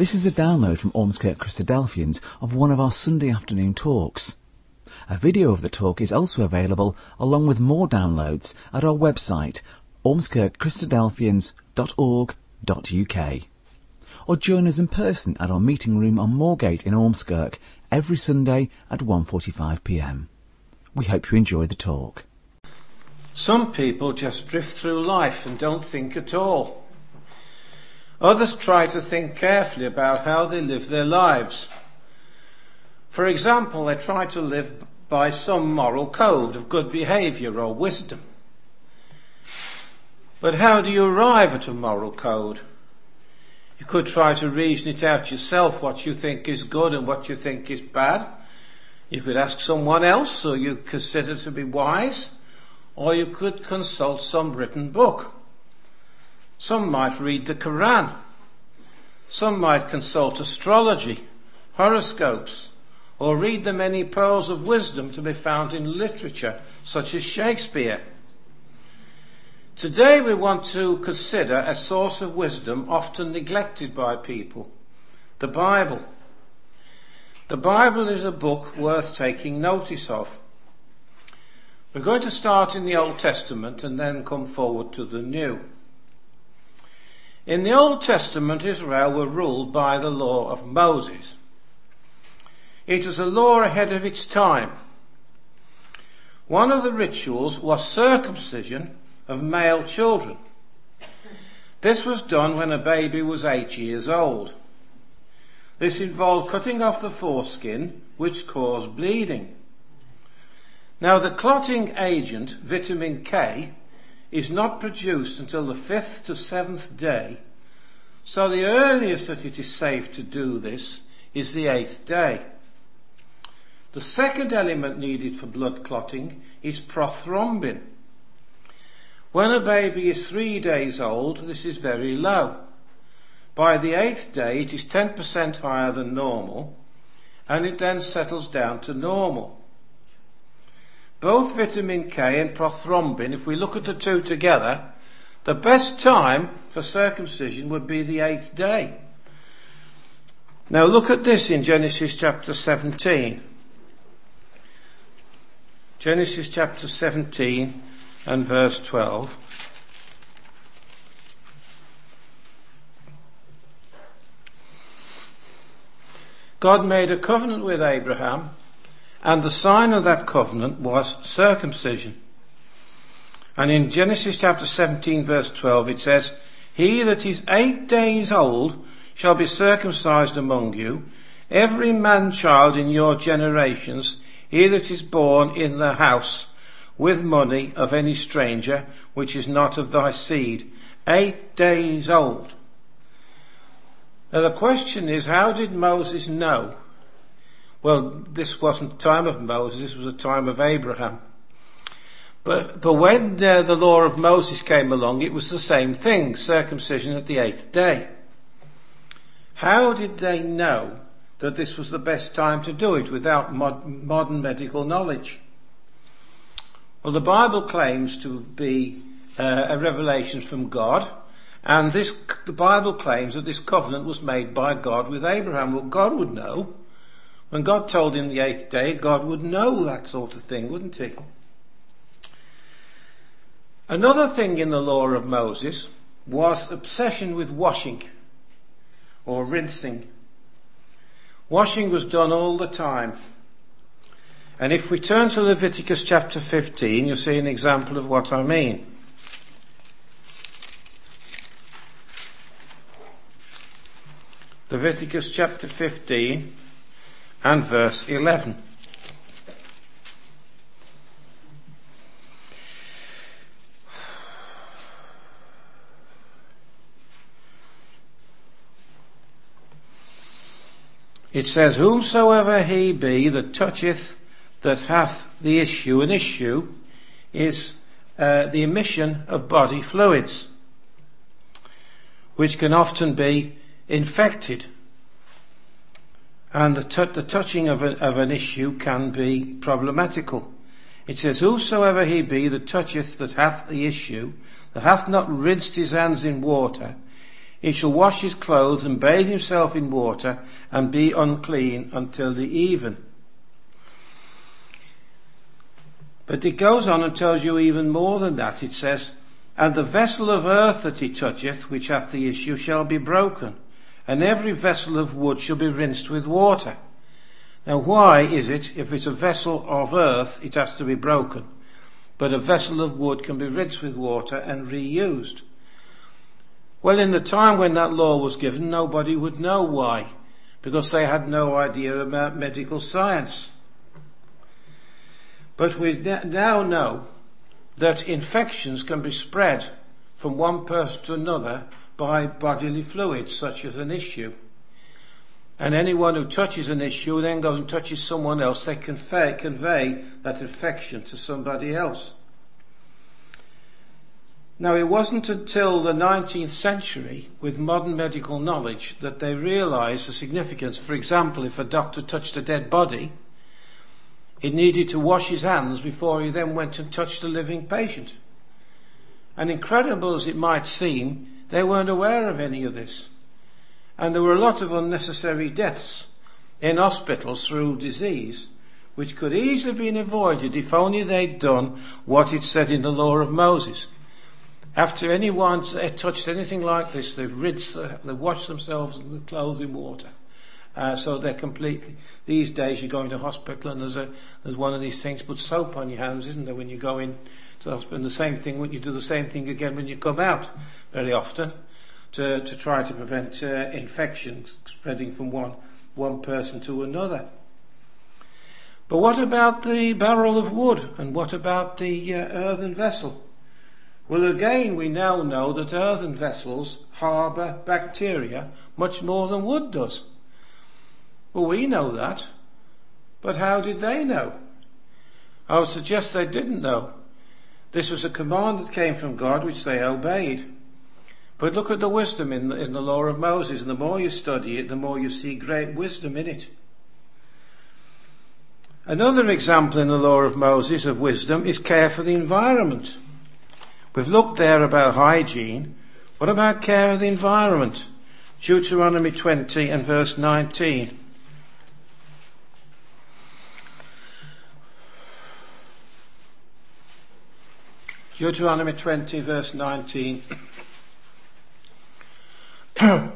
This is a download from Ormskirk Christadelphians of one of our Sunday afternoon talks. A video of the talk is also available along with more downloads at our website ormskirkchristadelphians.org.uk or join us in person at our meeting room on Moorgate in Ormskirk every Sunday at 1.45pm. We hope you enjoy the talk. Some people just drift through life and don't think at all. Others try to think carefully about how they live their lives. For example, they try to live by some moral code of good behaviour or wisdom. But how do you arrive at a moral code? You could try to reason it out yourself, what you think is good and what you think is bad. You could ask someone else who you consider to be wise, or you could consult some written book. Some might read the Quran. Some might consult astrology, horoscopes, or read the many pearls of wisdom to be found in literature such as Shakespeare. Today we want to consider a source of wisdom often neglected by people, the Bible. The Bible is a book worth taking notice of. We're going to start in the Old Testament and then come forward to the New. In the Old Testament, Israel were ruled by the law of Moses. It was a law ahead of its time. One of the rituals was circumcision of male children. This was done when a baby was eight years old. This involved cutting off the foreskin, which caused bleeding. Now, the clotting agent, vitamin K, is not produced until the fifth to seventh day, so the earliest that it is safe to do this is the eighth day. The second element needed for blood clotting is prothrombin. When a baby is three days old, this is very low. By the eighth day, it is 10% higher than normal, and it then settles down to normal. Both vitamin K and prothrombin, if we look at the two together, the best time for circumcision would be the eighth day. Now look at this in Genesis chapter 17. Genesis chapter 17 and verse 12. God made a covenant with Abraham and the sign of that covenant was circumcision. And in Genesis chapter 17 verse 12 it says, He that is eight days old shall be circumcised among you, every man child in your generations, he that is born in the house with money of any stranger which is not of thy seed, eight days old. Now the question is, how did Moses know well, this wasn't the time of Moses, this was a time of Abraham. But, but when uh, the law of Moses came along, it was the same thing, circumcision at the eighth day. How did they know that this was the best time to do it without mod- modern medical knowledge? Well, the Bible claims to be uh, a revelation from God, and this, the Bible claims that this covenant was made by God with Abraham. Well, God would know. When God told him the eighth day, God would know that sort of thing, wouldn't he? Another thing in the law of Moses was obsession with washing or rinsing. Washing was done all the time. And if we turn to Leviticus chapter 15, you'll see an example of what I mean. Leviticus chapter 15 and verse 11. It says, Whomsoever he be that toucheth that hath the issue, an issue is uh, the emission of body fluids, which can often be infected and the, t- the touching of, a, of an issue can be problematical. It says, Whosoever he be that toucheth that hath the issue, that hath not rinsed his hands in water, he shall wash his clothes and bathe himself in water and be unclean until the even. But it goes on and tells you even more than that. It says, And the vessel of earth that he toucheth, which hath the issue, shall be broken, and every vessel of wood shall be rinsed with water. Now why is it, if it's a vessel of earth, it has to be broken, but a vessel of wood can be rinsed with water and reused? Well, in the time when that law was given, nobody would know why, because they had no idea about medical science. But we now know that infections can be spread from one person to another by bodily fluids, such as an issue. And anyone who touches an issue then goes and touches someone else, they convey, convey that infection to somebody else. Now, it wasn't until the 19th century, with modern medical knowledge, that they realised the significance. For example, if a doctor touched a dead body, he needed to wash his hands before he then went and touched a living patient. And incredible as it might seem, they weren't aware of any of this. And there were a lot of unnecessary deaths in hospitals through disease, which could easily have been avoided if only they'd done what it said in the law of Moses. After anyone touched anything like this, they've rinsed, they've washed themselves and their clothes in water. Uh, so they're completely. These days, you go into hospital and there's a there's one of these things. Put soap on your hands, isn't there? When you go in to the hospital, and the same thing when you do the same thing again when you come out. Very often, to to try to prevent uh, infections spreading from one one person to another. But what about the barrel of wood? And what about the uh, earthen vessel? Well, again, we now know that earthen vessels harbour bacteria much more than wood does. Well, we know that. But how did they know? I would suggest they didn't know. This was a command that came from God which they obeyed. But look at the wisdom in the, in the law of Moses, and the more you study it, the more you see great wisdom in it. Another example in the law of Moses of wisdom is care for the environment. We've looked there about hygiene. What about care of the environment? Deuteronomy 20 and verse 19. Deuteronomy 20 verse 19.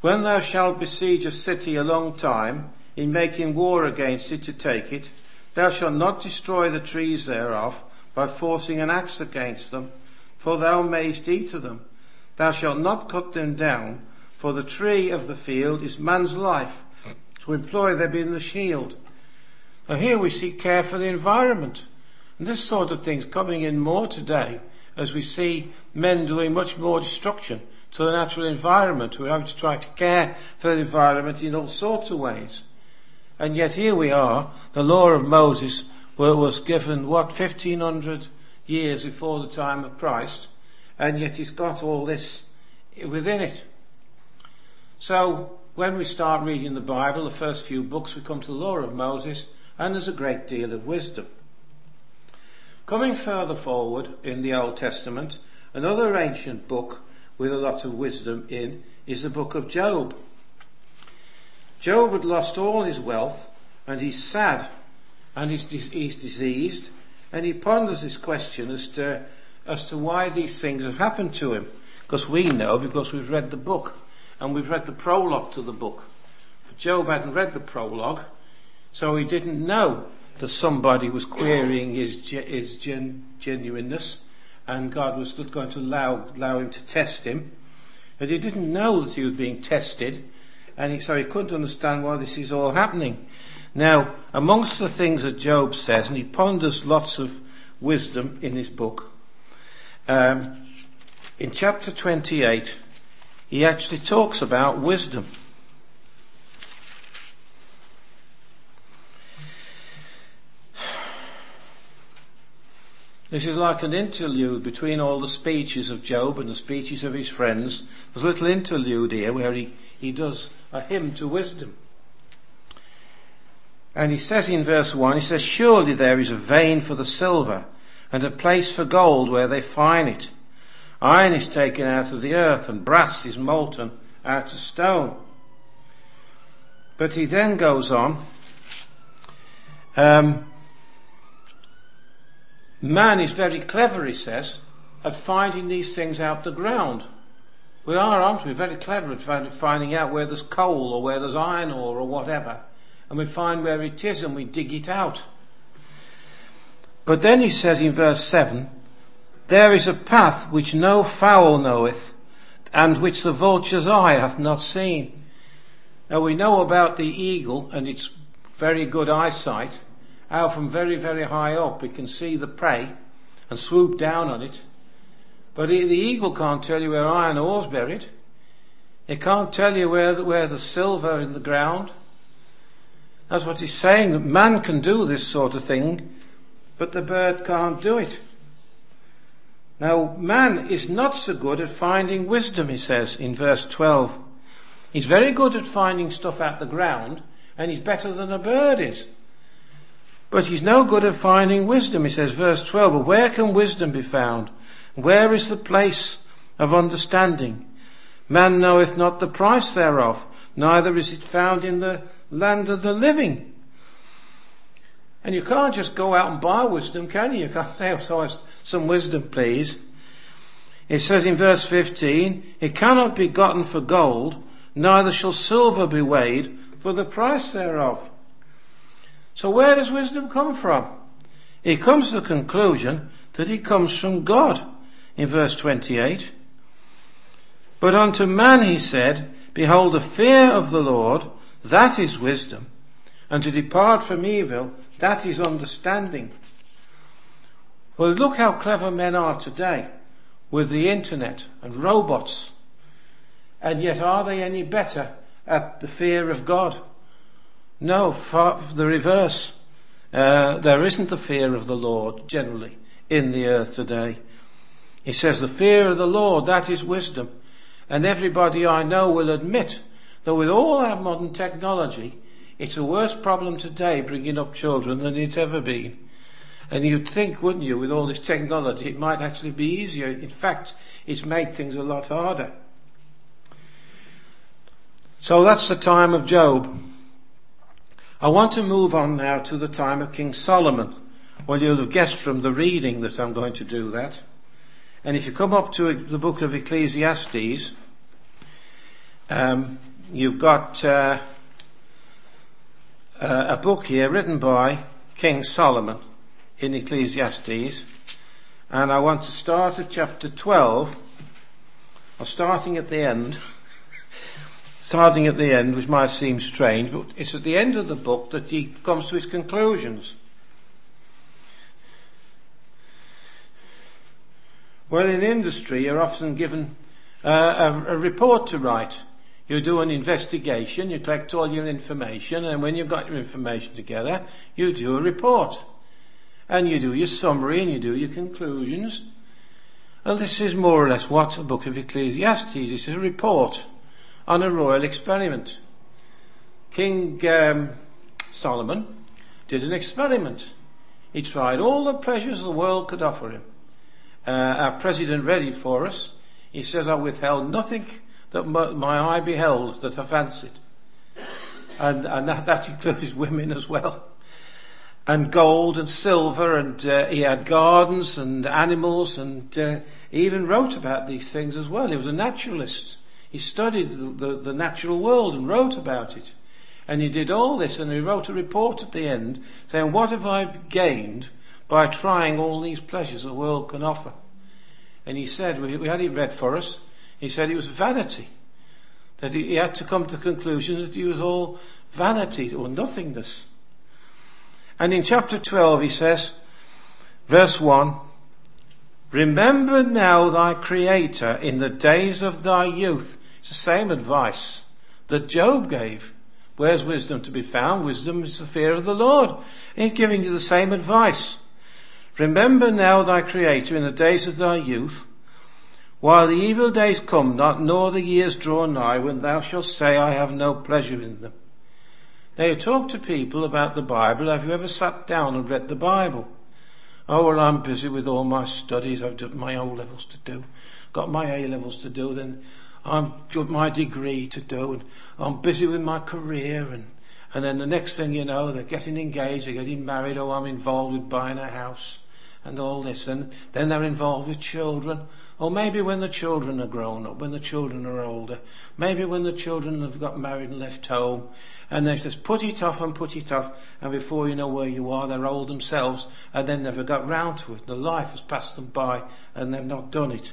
when thou shalt besiege a city a long time, in making war against it to take it, thou shalt not destroy the trees thereof by forcing an axe against them, for thou mayest eat of them. Thou shalt not cut them down, for the tree of the field is man's life, to employ them in the shield. Now here we see care for the environment. And this sort of thing's coming in more today as we see men doing much more destruction to the natural environment. We're having to try to care for the environment in all sorts of ways. And yet here we are, the law of Moses was given, what, 1500 years before the time of Christ, and yet it's got all this within it. So, when we start reading the Bible, the first few books, we come to the law of Moses, and there's a great deal of wisdom. Coming further forward in the Old Testament, another ancient book with a lot of wisdom in is the book of Job. Job had lost all his wealth and he's sad and he's, he's diseased and he ponders this question as to, as to why these things have happened to him. Because we know because we've read the book and we've read the prologue to the book. But Job hadn't read the prologue, so he didn't know that somebody was querying his, his gen, genuineness and God was going to allow, allow him to test him. But he didn't know that he was being tested and he, so he couldn't understand why this is all happening. Now, amongst the things that Job says, and he ponders lots of wisdom in his book, um, in chapter 28, he actually talks about wisdom. This is like an interlude between all the speeches of Job and the speeches of his friends. There's a little interlude here where he, he does a hymn to wisdom. And he says in verse 1, he says, Surely there is a vein for the silver, and a place for gold where they find it. Iron is taken out of the earth, and brass is molten out of stone. But he then goes on. Um, man is very clever, he says, at finding these things out the ground. We are, aren't we? Very clever at finding out where there's coal or where there's iron ore or whatever. And we find where it is and we dig it out. But then he says in verse 7 There is a path which no fowl knoweth, and which the vulture's eye hath not seen. Now we know about the eagle and its very good eyesight, how from very, very high up it can see the prey and swoop down on it. But the eagle can't tell you where iron ore's buried. It can't tell you where, where there's silver in the ground. That's what he's saying, that man can do this sort of thing, but the bird can't do it. Now, man is not so good at finding wisdom, he says in verse 12. He's very good at finding stuff out the ground, and he's better than a bird is. But he's no good at finding wisdom, he says, verse 12. But where can wisdom be found? Where is the place of understanding? Man knoweth not the price thereof, neither is it found in the land of the living. And you can't just go out and buy wisdom, can you? You can't say, oh, some wisdom, please. It says in verse 15, it cannot be gotten for gold, neither shall silver be weighed for the price thereof. So where does wisdom come from? He comes to the conclusion that it comes from God in verse 28. But unto man he said, Behold, the fear of the Lord, that is wisdom, and to depart from evil, that is understanding. Well, look how clever men are today with the internet and robots. And yet, are they any better at the fear of God? No, far the reverse. Uh, there isn't the fear of the Lord generally in the earth today. He says, the fear of the Lord, that is wisdom. And everybody I know will admit that with all our modern technology, it's a worse problem today bringing up children than it's ever been. And you'd think, wouldn't you, with all this technology, it might actually be easier. In fact, it's made things a lot harder. So that's the time of Job. I want to move on now to the time of King Solomon. Well, you'll have guessed from the reading that I'm going to do that. And if you come up to the book of Ecclesiastes, um, you've got uh, uh, a book here written by King Solomon in Ecclesiastes. And I want to start at chapter 12, or starting at the end. Starting at the end, which might seem strange, but it's at the end of the book that he comes to his conclusions. Well, in industry, you're often given uh, a, a report to write. You do an investigation, you collect all your information, and when you've got your information together, you do a report. And you do your summary and you do your conclusions. And this is more or less what the book of Ecclesiastes is. A report on a royal experiment. King um, Solomon did an experiment. He tried all the pleasures the world could offer him uh, our president read it for us. He says, I withheld nothing that my eye beheld that I fancied. And, and that, that includes women as well. And gold and silver, and uh, he had gardens and animals, and uh, he even wrote about these things as well. He was a naturalist. He studied the, the, the natural world and wrote about it. And he did all this, and he wrote a report at the end saying, What have I gained by trying all these pleasures the world can offer. And he said, we, we had it read for us, he said it was vanity. That he, he had to come to the conclusion that it was all vanity or nothingness. And in chapter 12 he says, verse 1, Remember now thy Creator in the days of thy youth. It's the same advice that Job gave. Where's wisdom to be found? Wisdom is the fear of the Lord. He's giving you the same advice. Remember now thy Creator in the days of thy youth, while the evil days come not, nor the years draw nigh, when thou shalt say, I have no pleasure in them. Now you talk to people about the Bible. Have you ever sat down and read the Bible? Oh, well, I'm busy with all my studies. I've got my O levels to do, got my A levels to do. Then I've got my degree to do, and I'm busy with my career. And and then the next thing you know, they're getting engaged, they're getting married. Oh, I'm involved with buying a house and all this. And then they're involved with children. Or maybe when the children are grown up, when the children are older, maybe when the children have got married and left home, and they've just put it off and put it off, and before you know where you are, they're old themselves, and they never got round to it. The life has passed them by, and they've not done it.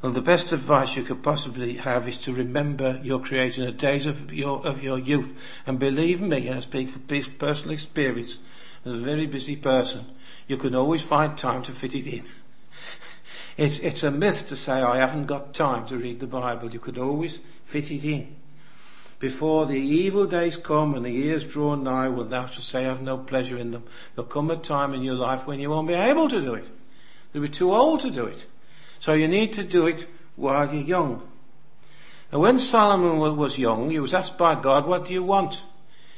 Well, the best advice you could possibly have is to remember your Creator in the days of your, of your youth. And believe me, I speak for personal experience, as a very busy person, you can always find time to fit it in. It's, it's a myth to say, I haven't got time to read the Bible. You could always fit it in. Before the evil days come and the years draw nigh, when thou shalt say, I have no pleasure in them. There'll come a time in your life when you won't be able to do it. You'll be too old to do it. So you need to do it while you're young. And when Solomon was young, he was asked by God, What do you want?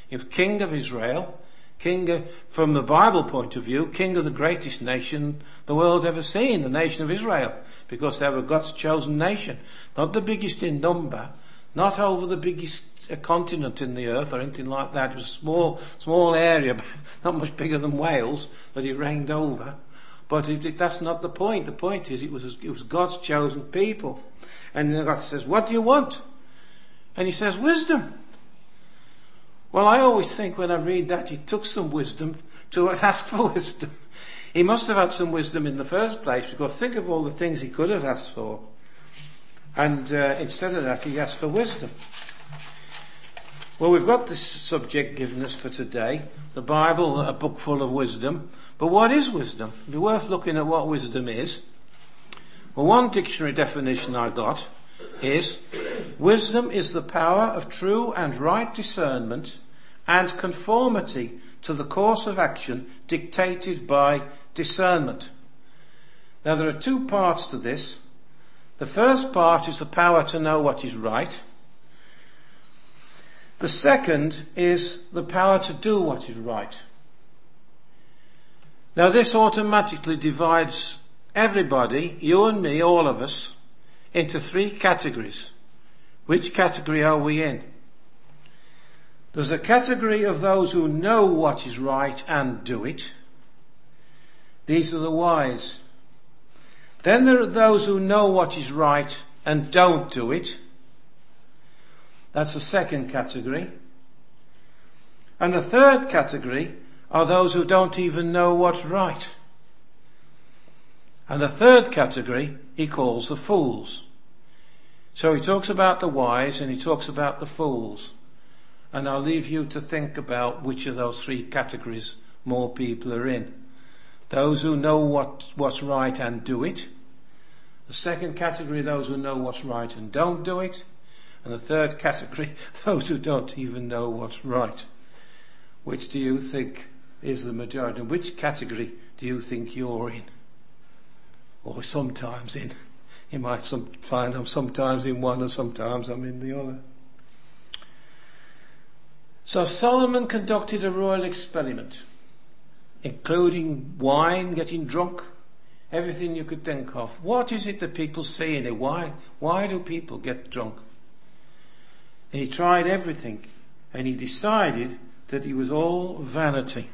He was king of Israel, king of, from the Bible point of view, king of the greatest nation the world ever seen, the nation of Israel, because they were God's chosen nation. Not the biggest in number, not over the biggest uh, continent in the earth or anything like that. It was a small, small area, not much bigger than Wales, that he reigned over. But it, that's not the point. The point is it was, it was God's chosen people. And then God says, what do you want? And he says, wisdom. Well, I always think when I read that, he took some wisdom to ask for wisdom. He must have had some wisdom in the first place because think of all the things he could have asked for. And uh, instead of that, he asked for wisdom. Well, we've got this subject given us for today the Bible, a book full of wisdom. But what is wisdom? It'd be worth looking at what wisdom is. Well, one dictionary definition I got is wisdom is the power of true and right discernment and conformity to the course of action dictated by discernment. Now, there are two parts to this. The first part is the power to know what is right. The second is the power to do what is right. Now, this automatically divides everybody, you and me, all of us, into three categories. Which category are we in? There's a category of those who know what is right and do it. These are the wise. Then there are those who know what is right and don't do it. That's the second category. And the third category are those who don't even know what's right. And the third category he calls the fools. So he talks about the wise and he talks about the fools. And I'll leave you to think about which of those three categories more people are in. Those who know what, what's right and do it. The second category, those who know what's right and don't do it. And the third category, those who don't even know what's right. Which do you think is the majority. And which category do you think you're in? Or sometimes in? You might some, find I'm sometimes in one and sometimes I'm in the other. So Solomon conducted a royal experiment, including wine, getting drunk, everything you could think of. What is it that people see in it? Why, why do people get drunk? And he tried everything and he decided that it was all vanity.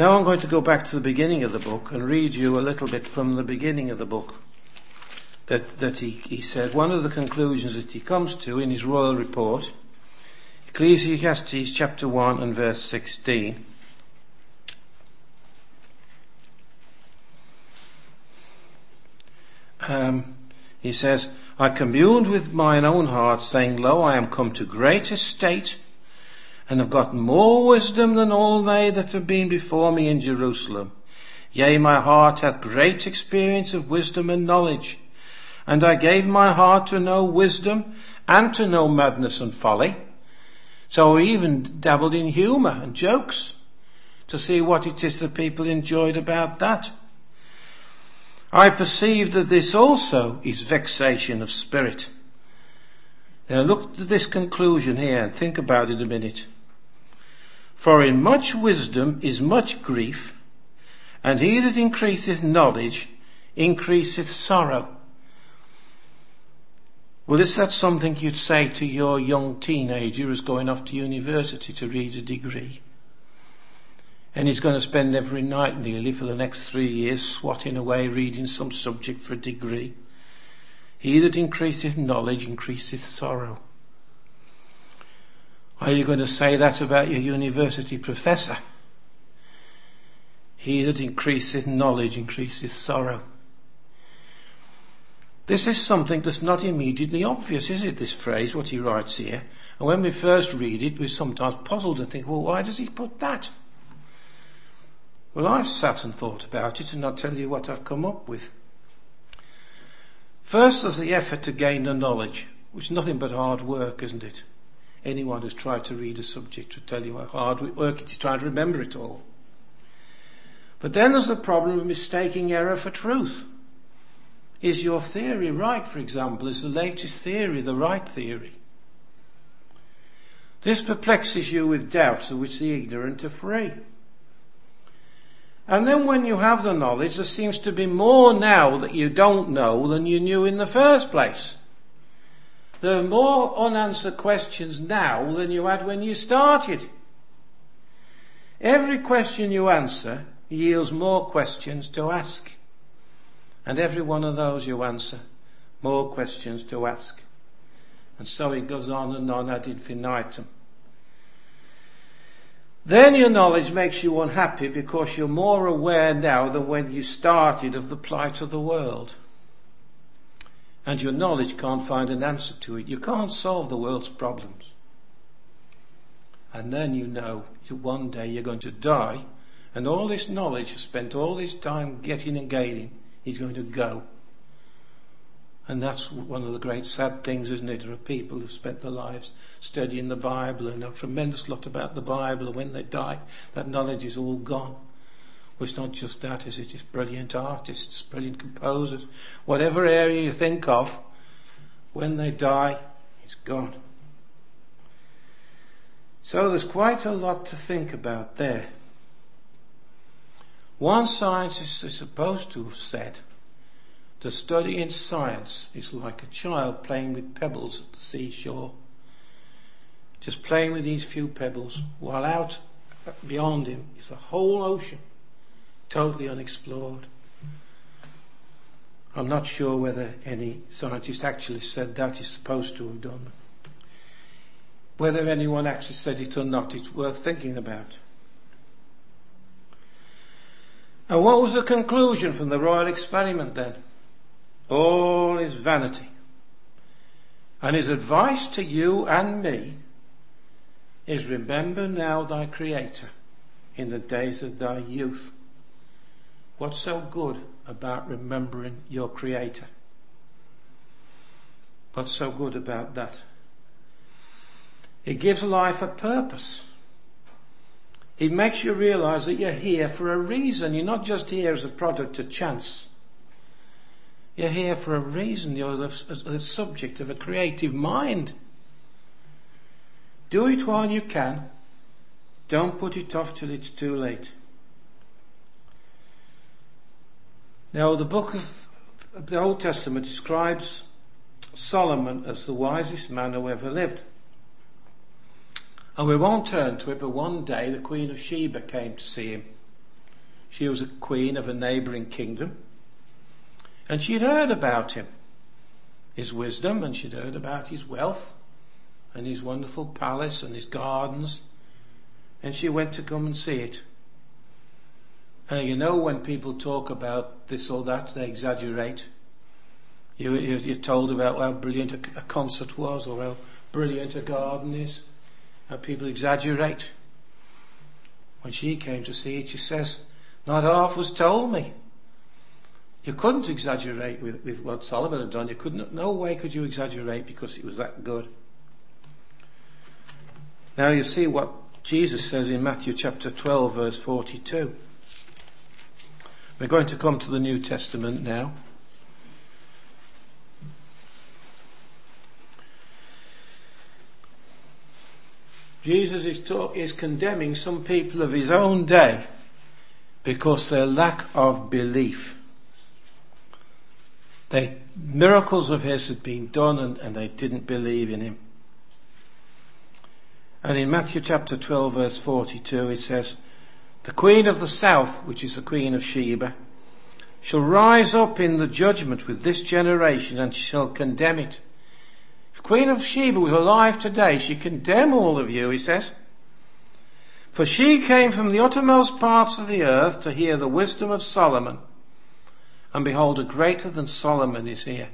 Now I'm going to go back to the beginning of the book and read you a little bit from the beginning of the book. That, that he, he said, one of the conclusions that he comes to in his royal report, Ecclesiastes chapter 1 and verse 16. Um, he says, I communed with mine own heart, saying, Lo, I am come to great estate and have gotten more wisdom than all they that have been before me in Jerusalem. Yea, my heart hath great experience of wisdom and knowledge. And I gave my heart to know wisdom and to know madness and folly. So I even dabbled in humour and jokes to see what it is that people enjoyed about that. I perceive that this also is vexation of spirit. Now look at this conclusion here and think about it a minute. For in much wisdom is much grief, And he that increaseth knowledge increaseth sorrow. Well, is that something you'd say to your young teenager who's going off to university to read a degree? And he's going to spend every night nearly for the next three years swatting away reading some subject for a degree. He that increaseth knowledge increaseth sorrow. Are you going to say that about your university professor? He that increaseth knowledge increaseth sorrow. This is something that's not immediately obvious, is it, this phrase, what he writes here? And when we first read it, we're sometimes puzzled and think, well, why does he put that? Well, I've sat and thought about it, and I'll tell you what I've come up with. First, there's the effort to gain the knowledge, which is nothing but hard work, isn't it? Anyone who's tried to read a subject will tell you how hard work it is trying to remember it all. But then there's the problem of mistaking error for truth. Is your theory right, for example? Is the latest theory the right theory? This perplexes you with doubts of which the ignorant are free. And then when you have the knowledge, there seems to be more now that you don't know than you knew in the first place. There are more unanswered questions now than you had when you started. Every question you answer yields more questions to ask. And every one of those you answer, more questions to ask. And so it goes on and on ad infinitum. Then your knowledge makes you unhappy because you're more aware now than when you started of the plight of the world. And your knowledge can't find an answer to it. You can't solve the world's problems. And then you know one day you're going to die, and all this knowledge you spent all this time getting and gaining is going to go. And that's one of the great sad things, isn't it? There are people who've spent their lives studying the Bible and know a tremendous lot about the Bible, and when they die, that knowledge is all gone. Well, it's not just that, is it? It's brilliant artists, brilliant composers. Whatever area you think of, when they die, it's gone. So there's quite a lot to think about there. One scientist is supposed to have said the study in science is like a child playing with pebbles at the seashore. Just playing with these few pebbles, while out uh, beyond him is the whole ocean, totally unexplored. I'm not sure whether any scientist actually said that he's supposed to have done. Whether anyone actually said it or not, it's worth thinking about. And what was the conclusion from the royal experiment then? All is vanity. And his advice to you and me is remember now thy Creator in the days of thy youth. What's so good about remembering your Creator? What's so good about that? It gives life a purpose. It makes you realize that you're here for a reason. You're not just here as a product of chance. You're here for a reason. You're the, the subject of a creative mind. Do it while you can. Don't put it off till it's too late. Now, the book of the Old Testament describes Solomon as the wisest man who ever lived. And we won't turn to it, but one day the Queen of Sheba came to see him. She was a queen of a neighbouring kingdom. And she had heard about him, his wisdom, and she'd heard about his wealth and his wonderful palace and his gardens. And she went to come and see it. And you know, when people talk about this or that, they exaggerate. You, you're told about how brilliant a, a concert was or how brilliant a garden is. How people exaggerate. When she came to see it, she says, Not half was told me. You couldn't exaggerate with, with what Solomon had done. You couldn't, no way could you exaggerate because it was that good. Now you see what Jesus says in Matthew chapter 12 verse 42. We're going to come to the New Testament now. Jesus is, talk, is condemning some people of his own day because their lack of belief. They, miracles of his had been done and, and they didn't believe in him. And in Matthew chapter 12 verse 42 it says, The queen of the south, which is the queen of Sheba, shall rise up in the judgment with this generation and shall condemn it. If Queen of Sheba was alive today, she condemn all of you, he says. For she came from the uttermost parts of the earth to hear the wisdom of Solomon. And behold, a greater than Solomon is here.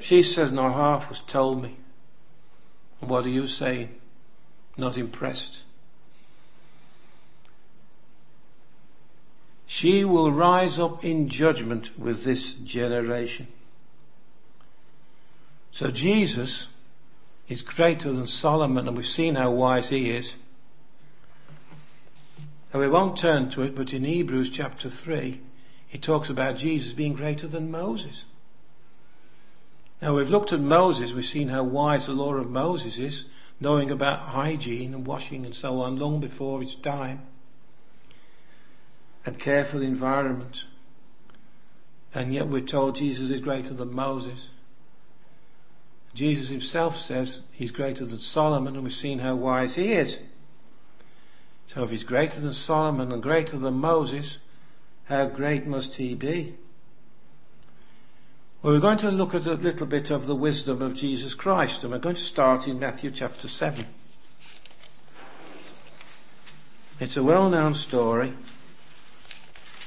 She says, Not half was told me. And what are you saying? Not impressed. She will rise up in judgment with this generation. So Jesus is greater than Solomon, and we've seen how wise he is. And we won't turn to it, but in Hebrews chapter 3, he talks about Jesus being greater than Moses. Now we've looked at Moses, we've seen how wise the law of Moses is, knowing about hygiene and washing and so on long before its time, and careful environment. And yet we're told Jesus is greater than Moses. Jesus himself says he's greater than Solomon, and we've seen how wise he is. So if he's greater than Solomon and greater than Moses, how great must he be? Well, we're going to look at a little bit of the wisdom of Jesus Christ, and we're going to start in Matthew chapter 7. It's a well known story,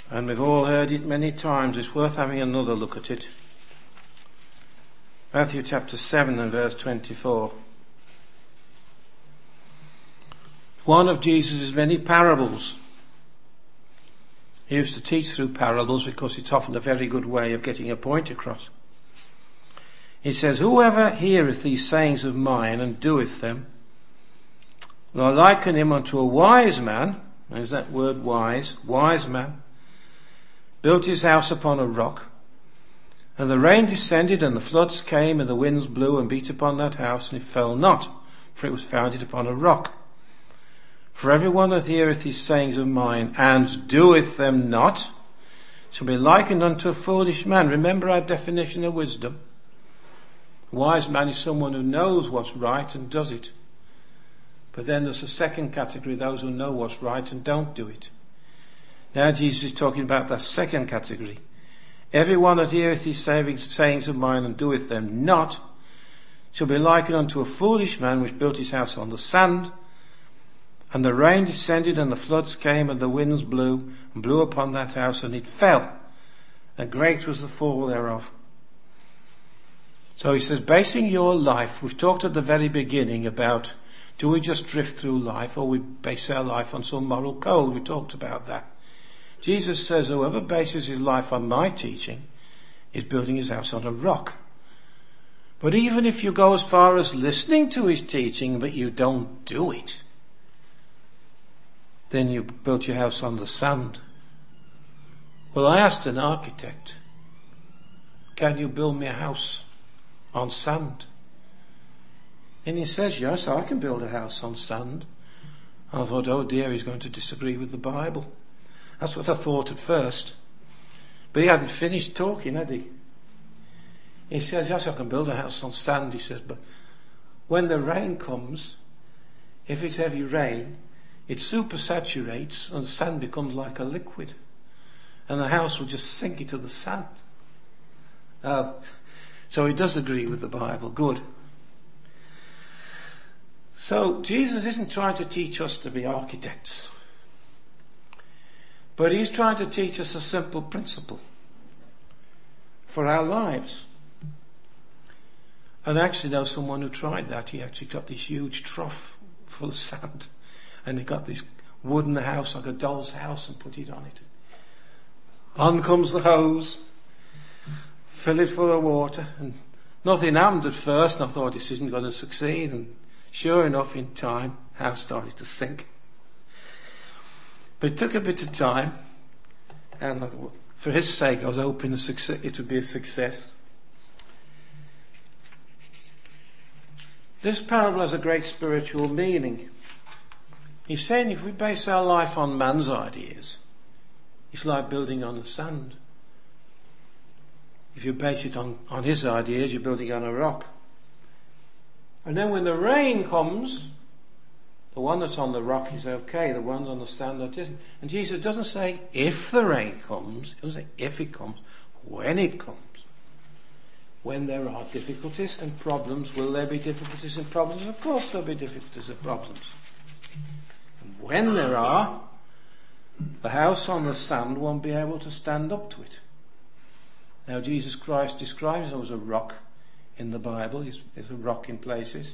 and we've all heard it many times. It's worth having another look at it. Matthew chapter 7 and verse 24. One of Jesus' many parables. He used to teach through parables because it's often a very good way of getting a point across. He says, Whoever heareth these sayings of mine and doeth them, will I liken him unto a wise man, Is that word wise, wise man, built his house upon a rock, and the rain descended, and the floods came, and the winds blew and beat upon that house, and it fell not, for it was founded upon a rock. For every one that heareth these sayings of mine, and doeth them not, shall be likened unto a foolish man. Remember our definition of wisdom. A wise man is someone who knows what's right and does it. But then there's a second category, those who know what's right and don't do it. Now Jesus is talking about that second category. Everyone that heareth these sayings of mine and doeth them not shall be likened unto a foolish man which built his house on the sand. And the rain descended, and the floods came, and the winds blew, and blew upon that house, and it fell. And great was the fall thereof. So he says, basing your life, we've talked at the very beginning about do we just drift through life or we base our life on some moral code? We talked about that. Jesus says, Whoever bases his life on my teaching is building his house on a rock. But even if you go as far as listening to his teaching, but you don't do it, then you built your house on the sand. Well, I asked an architect, Can you build me a house on sand? And he says, Yes, I can build a house on sand. I thought, Oh dear, he's going to disagree with the Bible. That's what I thought at first. But he hadn't finished talking, had he? He says, Yes, I can build a house on sand, he says, but when the rain comes, if it's heavy rain, it supersaturates and sand becomes like a liquid. And the house will just sink into the sand. Uh, so he does agree with the Bible. Good. So Jesus isn't trying to teach us to be architects. But he's trying to teach us a simple principle for our lives. And I actually know someone who tried that. He actually got this huge trough full of sand and he got this wooden house like a doll's house and put it on it. On comes the hose, fill it full of water, and nothing happened at first, and I thought this isn't going to succeed. And sure enough, in time, house started to sink. But it took a bit of time, and for his sake, I was hoping it would be a success. This parable has a great spiritual meaning. He's saying if we base our life on man's ideas, it's like building on the sand. If you base it on, on his ideas, you're building on a rock. And then when the rain comes, the one that's on the rock is okay, the one on the sand isn't. And Jesus doesn't say if the rain comes, he doesn't say if it comes, when it comes. When there are difficulties and problems, will there be difficulties and problems? Of course there'll be difficulties and problems. And when there are, the house on the sand won't be able to stand up to it. Now Jesus Christ describes him as a rock in the Bible. He's, he's a rock in places.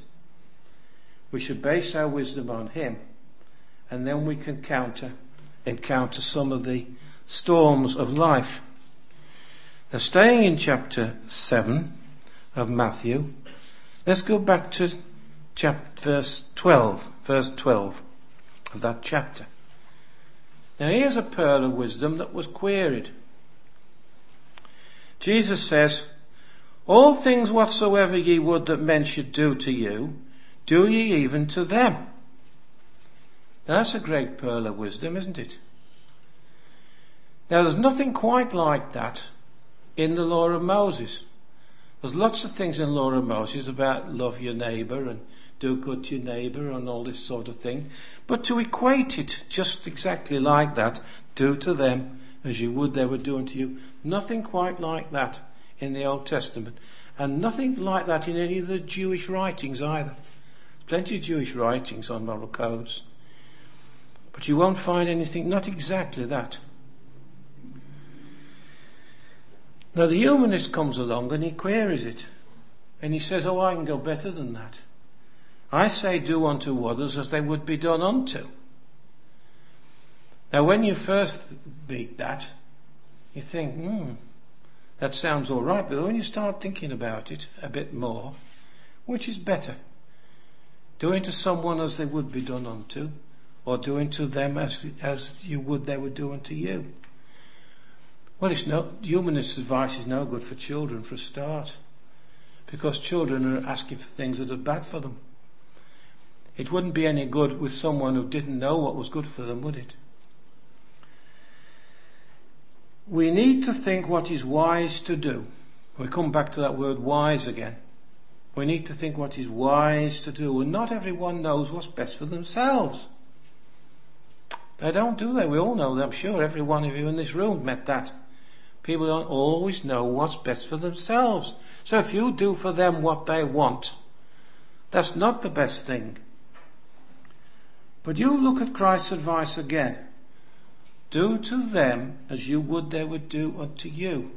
We should base our wisdom on Him, and then we can counter, encounter some of the storms of life. Now, staying in chapter 7 of Matthew, let's go back to chapter, verse 12, verse 12 of that chapter. Now, here's a pearl of wisdom that was queried. Jesus says, All things whatsoever ye would that men should do to you, do ye even to them? That's a great pearl of wisdom, isn't it? Now there's nothing quite like that in the law of Moses. There's lots of things in the law of Moses about love your neighbour and do good to your neighbour and all this sort of thing. But to equate it just exactly like that, do to them as you would they were doing to you, nothing quite like that in the Old Testament. And nothing like that in any of the Jewish writings either plenty of Jewish writings on moral codes, but you won't find anything, not exactly that. Now the humanist comes along and he queries it. And he says, Oh, I can go better than that. I say, do unto others as they would be done unto. Now, when you first read that, you think, hmm, that sounds all right. But when you start thinking about it a bit more, which is better? Doing to someone as they would be done unto, or doing to them as, as you would they would do unto you. Well, it's no, humanist advice is no good for children for a start, because children are asking for things that are bad for them. It wouldn't be any good with someone who didn't know what was good for them, would it? We need to think what is wise to do. We come back to that word wise again. We need to think what is wise to do, and not everyone knows what's best for themselves. They don't, do they? We all know that. I'm sure every one of you in this room met that. People don't always know what's best for themselves. So if you do for them what they want, that's not the best thing. But you look at Christ's advice again. Do to them as you would they would do unto you.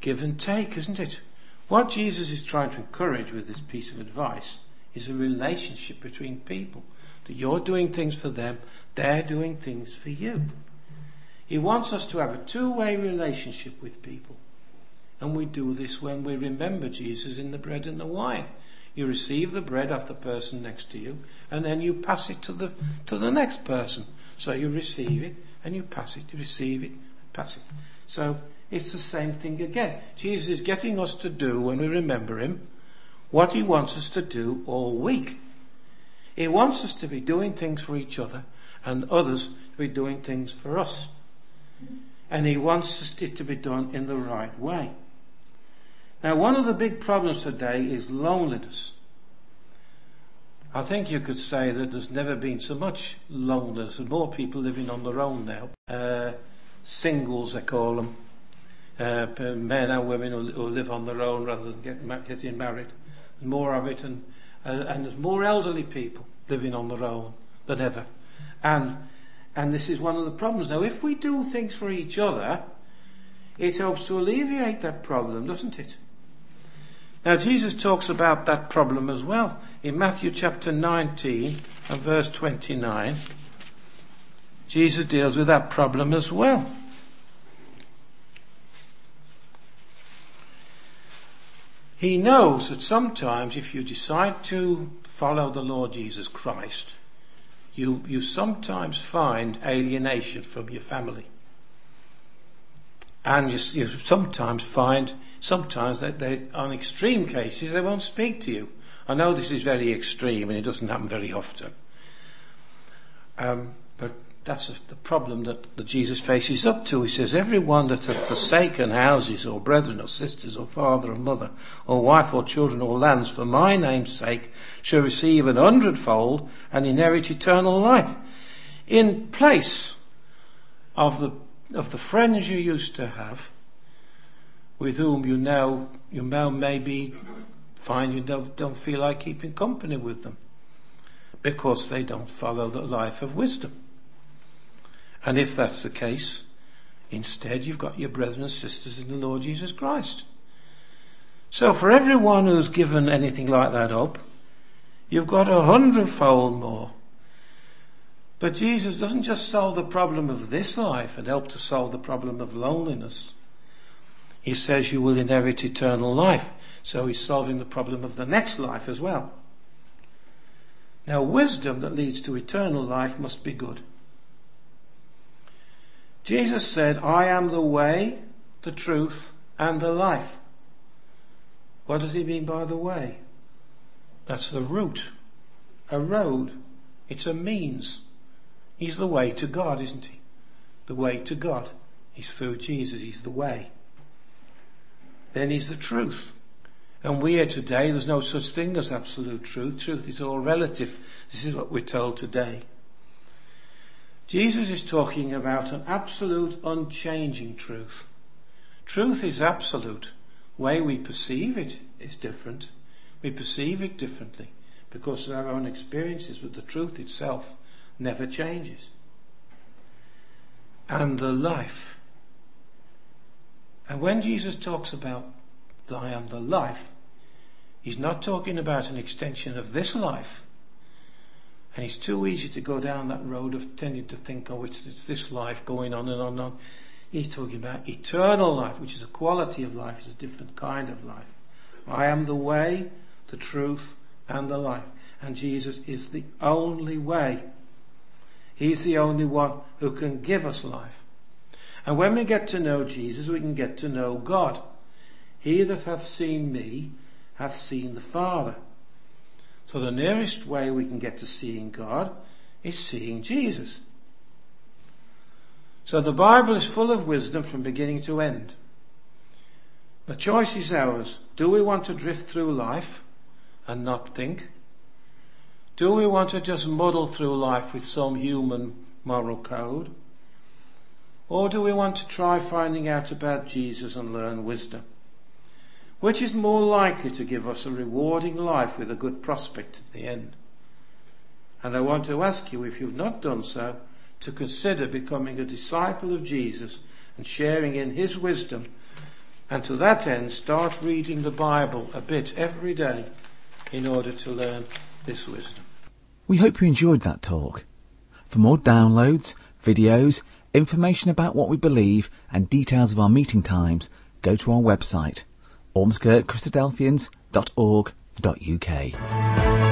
Give and take, isn't it? What Jesus is trying to encourage with this piece of advice is a relationship between people. That you're doing things for them, they're doing things for you. He wants us to have a two way relationship with people. And we do this when we remember Jesus in the bread and the wine. You receive the bread off the person next to you, and then you pass it to the, to the next person. So you receive it, and you pass it, you receive it, pass it. So it's the same thing again. Jesus is getting us to do, when we remember Him, what He wants us to do all week. He wants us to be doing things for each other and others to be doing things for us. And He wants it to be done in the right way. Now, one of the big problems today is loneliness. I think you could say that there's never been so much loneliness. There's more people living on their own now. Uh, singles, they call them uh, men and women who, who, live on their own rather than get, getting married. There's more of it, and, uh, and there's more elderly people living on their own than ever. And, and this is one of the problems. Now, if we do things for each other, it helps to alleviate that problem, doesn't it? Now, Jesus talks about that problem as well in Matthew chapter 19 and verse 29. Jesus deals with that problem as well. He knows that sometimes if you decide to follow the Lord Jesus Christ, you, you sometimes find alienation from your family. And you, you sometimes find, sometimes that they, on extreme cases, they won't speak to you. I know this is very extreme and it doesn't happen very often. Um, but that's the problem that, that Jesus faces up to. He says, Everyone that hath forsaken houses, or brethren, or sisters, or father, or mother, or wife, or children, or lands, for my name's sake, shall receive an hundredfold and inherit eternal life. In place of the, of the friends you used to have, with whom you now, you now maybe find you don't, don't feel like keeping company with them because they don't follow the life of wisdom. And if that's the case, instead you've got your brothers and sisters in the Lord Jesus Christ. So for everyone who's given anything like that up, you've got a hundredfold more. But Jesus doesn't just solve the problem of this life and help to solve the problem of loneliness. He says you will inherit eternal life. So he's solving the problem of the next life as well. Now, wisdom that leads to eternal life must be good. Jesus said, I am the way, the truth, and the life. What does he mean by the way? That's the route, a road. It's a means. He's the way to God, isn't he? The way to God is through Jesus. He's the way. Then he's the truth. And we are today, there's no such thing as absolute truth. Truth is all relative. This is what we're told today. Jesus is talking about an absolute, unchanging truth. Truth is absolute. Way we perceive it is different. We perceive it differently because of our own experiences, but the truth itself never changes. And the life. And when Jesus talks about I am the life, he's not talking about an extension of this life. And it's too easy to go down that road of tending to think, oh, it's, it's this life going on and on and on. He's talking about eternal life, which is a quality of life, it's a different kind of life. I am the way, the truth, and the life. And Jesus is the only way. He's the only one who can give us life. And when we get to know Jesus, we can get to know God. He that hath seen me hath seen the Father. So the nearest way we can get to seeing God is seeing Jesus. So the Bible is full of wisdom from beginning to end. The choice is ours. Do we want to drift through life and not think? Do we want to just muddle through life with some human moral code? Or do we want to try finding out about Jesus and learn wisdom? Which is more likely to give us a rewarding life with a good prospect at the end? And I want to ask you, if you've not done so, to consider becoming a disciple of Jesus and sharing in his wisdom, and to that end, start reading the Bible a bit every day in order to learn this wisdom. We hope you enjoyed that talk. For more downloads, videos, information about what we believe, and details of our meeting times, go to our website, ormskirkchristadelphians.org.uk.